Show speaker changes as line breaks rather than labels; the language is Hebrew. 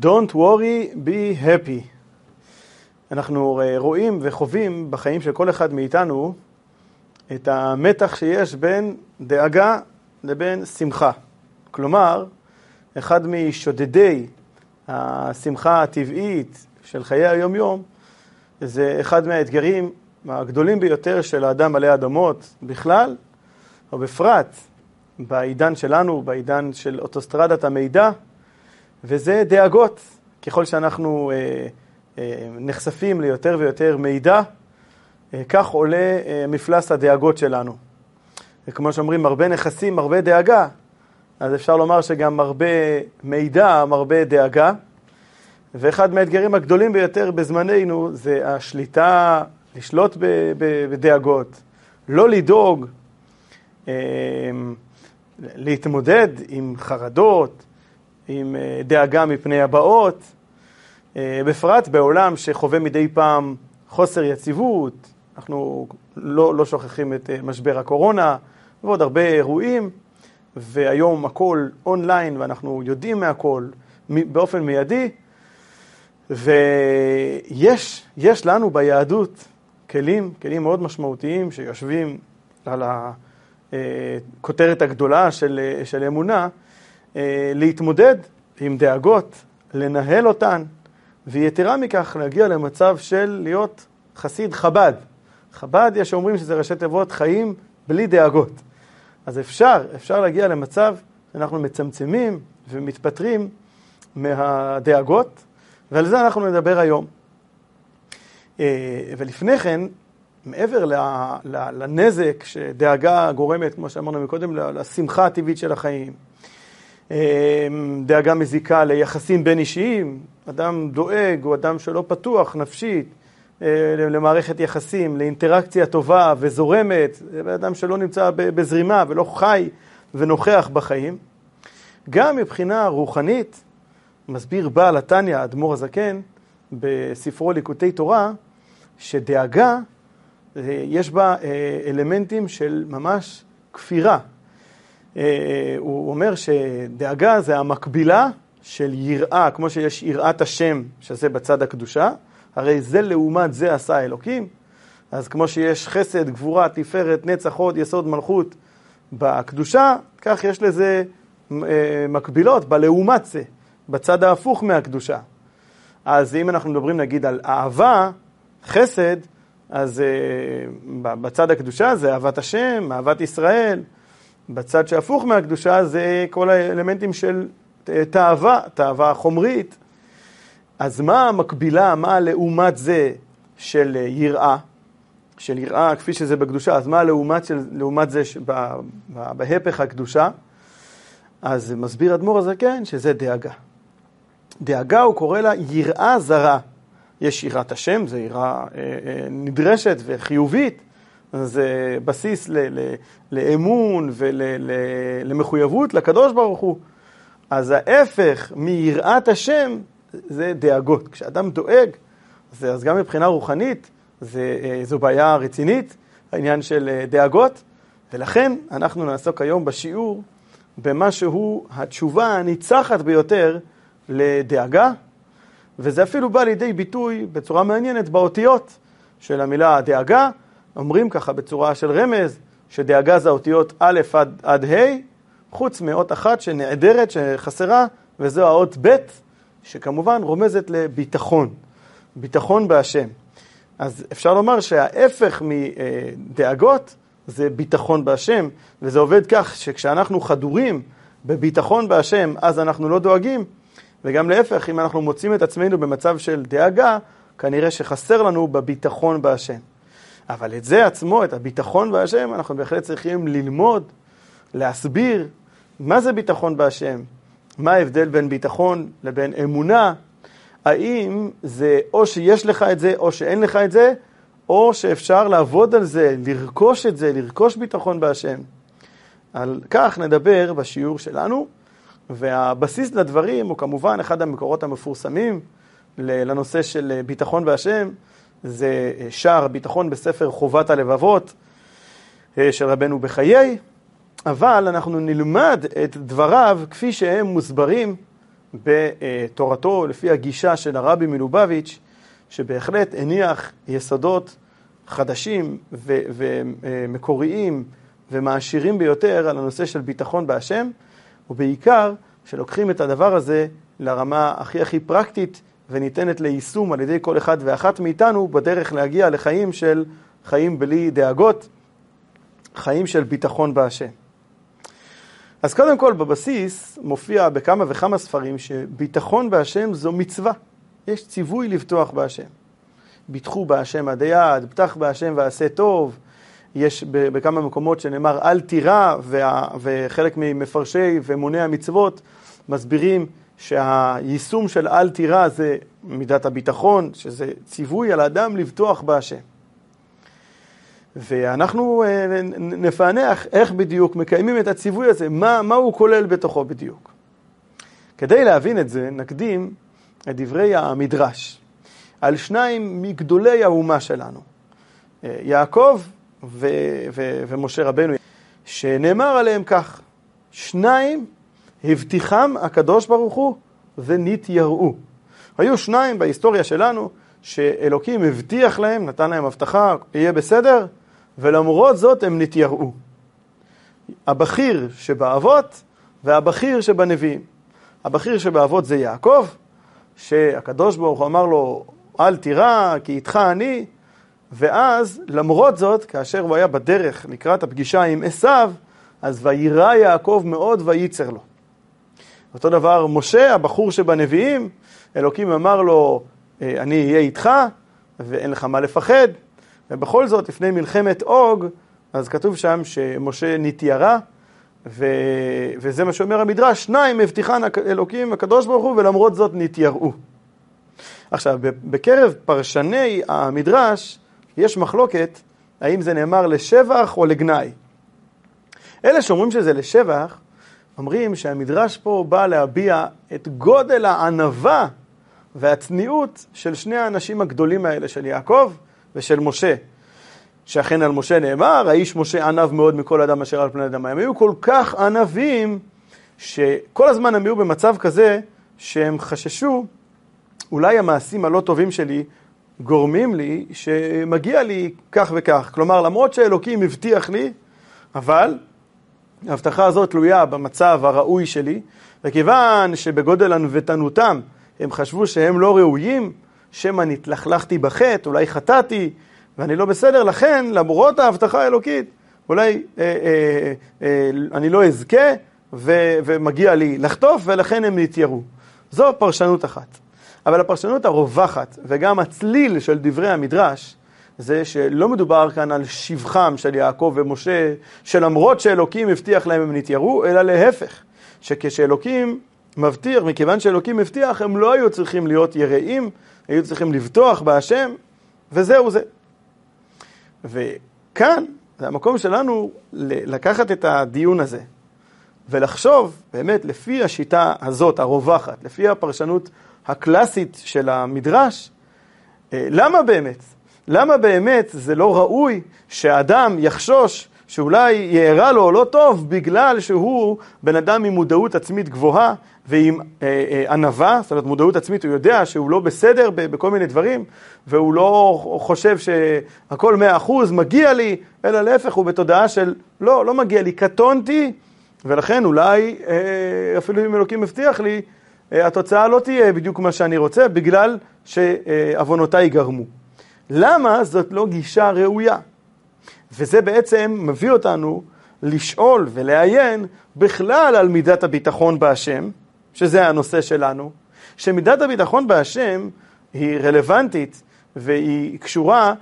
Don't worry, be happy. אנחנו רואים וחווים בחיים של כל אחד מאיתנו את המתח שיש בין דאגה לבין שמחה. כלומר, אחד משודדי השמחה הטבעית של חיי היום-יום זה אחד מהאתגרים הגדולים ביותר של האדם עלי אדמות בכלל, או בפרט בעידן שלנו, בעידן של אוטוסטרדת המידע, וזה דאגות. ככל שאנחנו אה, אה, נחשפים ליותר ויותר מידע, אה, כך עולה אה, מפלס הדאגות שלנו. וכמו שאומרים, הרבה נכסים, הרבה דאגה, אז אפשר לומר שגם הרבה מידע, הרבה דאגה. ואחד מהאתגרים הגדולים ביותר בזמננו זה השליטה, לשלוט בדאגות, לא לדאוג, אה, להתמודד עם חרדות, עם אה, דאגה מפני הבאות, אה, בפרט בעולם שחווה מדי פעם חוסר יציבות, אנחנו לא, לא שוכחים את משבר הקורונה ועוד הרבה אירועים, והיום הכל אונליין ואנחנו יודעים מהכל באופן מיידי, ויש יש לנו ביהדות כלים, כלים מאוד משמעותיים שיושבים על הכותרת הגדולה של, של אמונה, אה, להתמודד עם דאגות, לנהל אותן, ויתרה מכך להגיע למצב של להיות חסיד חב"ד. חב"ד, יש אומרים שזה ראשי תיבות חיים בלי דאגות. אז אפשר, אפשר להגיע למצב שאנחנו מצמצמים ומתפטרים מהדאגות, ועל זה אנחנו נדבר היום. אה, ולפני כן, מעבר לנזק שדאגה גורמת, כמו שאמרנו מקודם, לשמחה הטבעית של החיים, אה, דאגה מזיקה ליחסים בין אישיים, אדם דואג הוא אדם שלא פתוח נפשית אה, למערכת יחסים, לאינטראקציה טובה וזורמת, זה אדם שלא נמצא בזרימה ולא חי ונוכח בחיים. גם מבחינה רוחנית, מסביר בעל התניא, האדמו"ר הזקן, בספרו ליקוטי תורה, שדאגה, אה, יש בה אה, אלמנטים של ממש כפירה. אה, הוא אומר שדאגה זה המקבילה של יראה, כמו שיש יראת השם, שזה בצד הקדושה, הרי זה לעומת זה עשה אלוקים. אז כמו שיש חסד, גבורה, תפארת, נצח, הוד, יסוד, מלכות בקדושה, כך יש לזה מקבילות בלעומת זה. בצד ההפוך מהקדושה. אז אם אנחנו מדברים נגיד על אהבה, חסד, אז uh, בצד הקדושה זה אהבת השם, אהבת ישראל. בצד שהפוך מהקדושה זה כל האלמנטים של תאווה, תאווה חומרית. אז מה המקבילה, מה הלעומת זה של יראה, של יראה כפי שזה בקדושה, אז מה הלעומת של, לעומת זה בהפך הקדושה? אז מסביר אדמו"ר הזקן שזה דאגה. דאגה הוא קורא לה יראה זרה. יש יראת השם, זו יראה אה, אה, נדרשת וחיובית, זה בסיס ל, ל, לאמון ולמחויבות לקדוש ברוך הוא. אז ההפך מיראת השם זה דאגות. כשאדם דואג, זה, אז גם מבחינה רוחנית זה, אה, זו בעיה רצינית, העניין של דאגות, ולכן אנחנו נעסוק היום בשיעור במה שהוא התשובה הניצחת ביותר לדאגה, וזה אפילו בא לידי ביטוי בצורה מעניינת באותיות של המילה דאגה. אומרים ככה בצורה של רמז, שדאגה זה האותיות א' עד, עד ה', חוץ מאות אחת שנעדרת, שחסרה, וזו האות ב', שכמובן רומזת לביטחון, ביטחון בהשם. אז אפשר לומר שההפך מדאגות זה ביטחון בהשם, וזה עובד כך שכשאנחנו חדורים בביטחון בהשם, אז אנחנו לא דואגים, וגם להפך, אם אנחנו מוצאים את עצמנו במצב של דאגה, כנראה שחסר לנו בביטחון בהשם. אבל את זה עצמו, את הביטחון בהשם, אנחנו בהחלט צריכים ללמוד, להסביר מה זה ביטחון בהשם, מה ההבדל בין ביטחון לבין אמונה, האם זה או שיש לך את זה או שאין לך את זה, או שאפשר לעבוד על זה, לרכוש את זה, לרכוש ביטחון בהשם. על כך נדבר בשיעור שלנו. והבסיס לדברים הוא כמובן אחד המקורות המפורסמים לנושא של ביטחון בהשם, זה שער ביטחון בספר חובת הלבבות אה, של רבנו בחיי, אבל אנחנו נלמד את דבריו כפי שהם מוסברים בתורתו, לפי הגישה של הרבי מלובביץ', שבהחלט הניח יסודות חדשים ומקוריים ומעשירים ביותר על הנושא של ביטחון בהשם, ובעיקר שלוקחים את הדבר הזה לרמה הכי הכי פרקטית וניתנת ליישום על ידי כל אחד ואחת מאיתנו בדרך להגיע לחיים של חיים בלי דאגות, חיים של ביטחון בהשם. אז קודם כל בבסיס מופיע בכמה וכמה ספרים שביטחון בהשם זו מצווה. יש ציווי לבטוח בהשם. ביטחו בהשם עד היעד, פתח בהשם ועשה טוב. יש בכמה מקומות שנאמר אל תירא, וחלק ממפרשי ומוני המצוות מסבירים שהיישום של אל תירא זה מידת הביטחון, שזה ציווי על האדם לבטוח בהשם. ואנחנו אה, נפענח איך בדיוק מקיימים את הציווי הזה, מה, מה הוא כולל בתוכו בדיוק. כדי להבין את זה, נקדים את דברי המדרש על שניים מגדולי האומה שלנו, אה, יעקב ו- ו- ומשה רבנו, שנאמר עליהם כך, שניים הבטיחם הקדוש ברוך הוא ונתייראו. היו שניים בהיסטוריה שלנו שאלוקים הבטיח להם, נתן להם הבטחה, יהיה בסדר, ולמרות זאת הם נתייראו. הבכיר שבאבות והבכיר שבנביאים. הבכיר שבאבות זה יעקב, שהקדוש ברוך הוא אמר לו, אל תירא, כי איתך אני, ואז, למרות זאת, כאשר הוא היה בדרך לקראת הפגישה עם עשיו, אז ויירא יעקב מאוד וייצר לו. אותו דבר משה, הבחור שבנביאים, אלוקים אמר לו, אה, אני אהיה איתך ואין לך מה לפחד. ובכל זאת, לפני מלחמת אוג, אז כתוב שם שמשה נתיירה, ו... וזה מה שאומר המדרש, שניים מבטיחן אלוקים הקדוש ברוך הוא ולמרות זאת נתייראו. עכשיו, בקרב פרשני המדרש יש מחלוקת האם זה נאמר לשבח או לגנאי. אלה שאומרים שזה לשבח, אומרים שהמדרש פה בא להביע את גודל הענווה והצניעות של שני האנשים הגדולים האלה, של יעקב ושל משה. שאכן על משה נאמר, האיש משה ענב מאוד מכל אדם אשר על פני אדם. הם היו כל כך ענבים, שכל הזמן הם היו במצב כזה, שהם חששו, אולי המעשים הלא טובים שלי גורמים לי שמגיע לי כך וכך. כלומר, למרות שאלוקים הבטיח לי, אבל ההבטחה הזאת תלויה במצב הראוי שלי, וכיוון שבגודל ענוותנותם הם חשבו שהם לא ראויים, שמא נתלכלכתי בחטא, אולי חטאתי ואני לא בסדר, לכן למרות ההבטחה האלוקית, אולי אה, אה, אה, אני לא אזכה ו, ומגיע לי לחטוף ולכן הם נתיירו. זו פרשנות אחת. אבל הפרשנות הרווחת וגם הצליל של דברי המדרש זה שלא מדובר כאן על שבחם של יעקב ומשה, שלמרות שאלוקים הבטיח להם הם נתיירו, אלא להפך, שכשאלוקים מבטיח, מכיוון שאלוקים הבטיח, הם לא היו צריכים להיות יראים, היו צריכים לבטוח בהשם, וזהו זה. וכאן, זה המקום שלנו לקחת את הדיון הזה ולחשוב באמת לפי השיטה הזאת, הרווחת, לפי הפרשנות הקלאסית של המדרש, אה, למה באמת? למה באמת זה לא ראוי שאדם יחשוש שאולי יארע לו לא טוב בגלל שהוא בן אדם עם מודעות עצמית גבוהה ועם אה, אה, ענווה, זאת אומרת מודעות עצמית, הוא יודע שהוא לא בסדר בכל מיני דברים והוא לא חושב שהכל מאה אחוז מגיע לי, אלא להפך הוא בתודעה של לא, לא מגיע לי, קטונתי ולכן אולי אה, אפילו אם אלוקים מבטיח לי, התוצאה לא תהיה בדיוק מה שאני רוצה בגלל שעוונותיי גרמו. למה זאת לא גישה ראויה? וזה בעצם מביא אותנו לשאול ולעיין בכלל על מידת הביטחון בהשם, שזה הנושא שלנו, שמידת הביטחון בהשם היא רלוונטית והיא קשורה